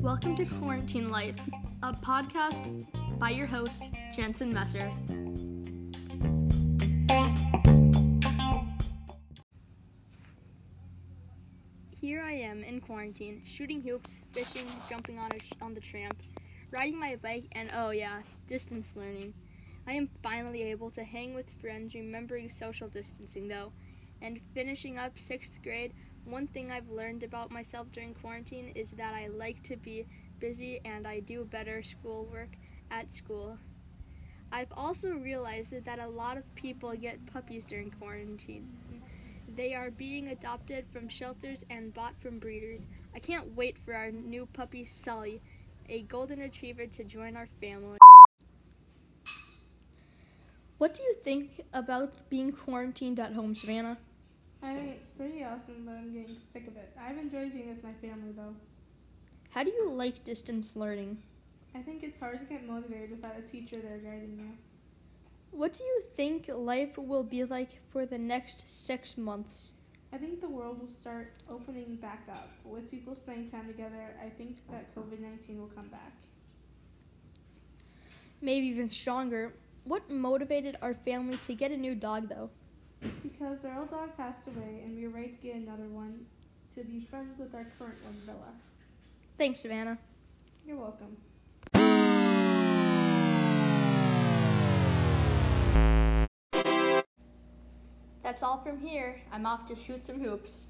Welcome to Quarantine Life, a podcast by your host, Jensen Messer. Here I am in quarantine, shooting hoops, fishing, jumping on, sh- on the tramp, riding my bike, and oh yeah, distance learning. I am finally able to hang with friends, remembering social distancing though, and finishing up sixth grade. One thing I've learned about myself during quarantine is that I like to be busy and I do better schoolwork at school. I've also realized that a lot of people get puppies during quarantine. They are being adopted from shelters and bought from breeders. I can't wait for our new puppy, Sully, a golden retriever, to join our family. What do you think about being quarantined at home, Savannah? I think it's pretty awesome, but I'm getting sick of it. I've enjoyed being with my family though. How do you like distance learning? I think it's hard to get motivated without a teacher there guiding you. What do you think life will be like for the next six months? I think the world will start opening back up. With people spending time together, I think that COVID 19 will come back. Maybe even stronger. What motivated our family to get a new dog, though? Because our old dog passed away and we were ready to get another one to be friends with our current one, Villa. Thanks, Savannah. You're welcome. That's all from here. I'm off to shoot some hoops.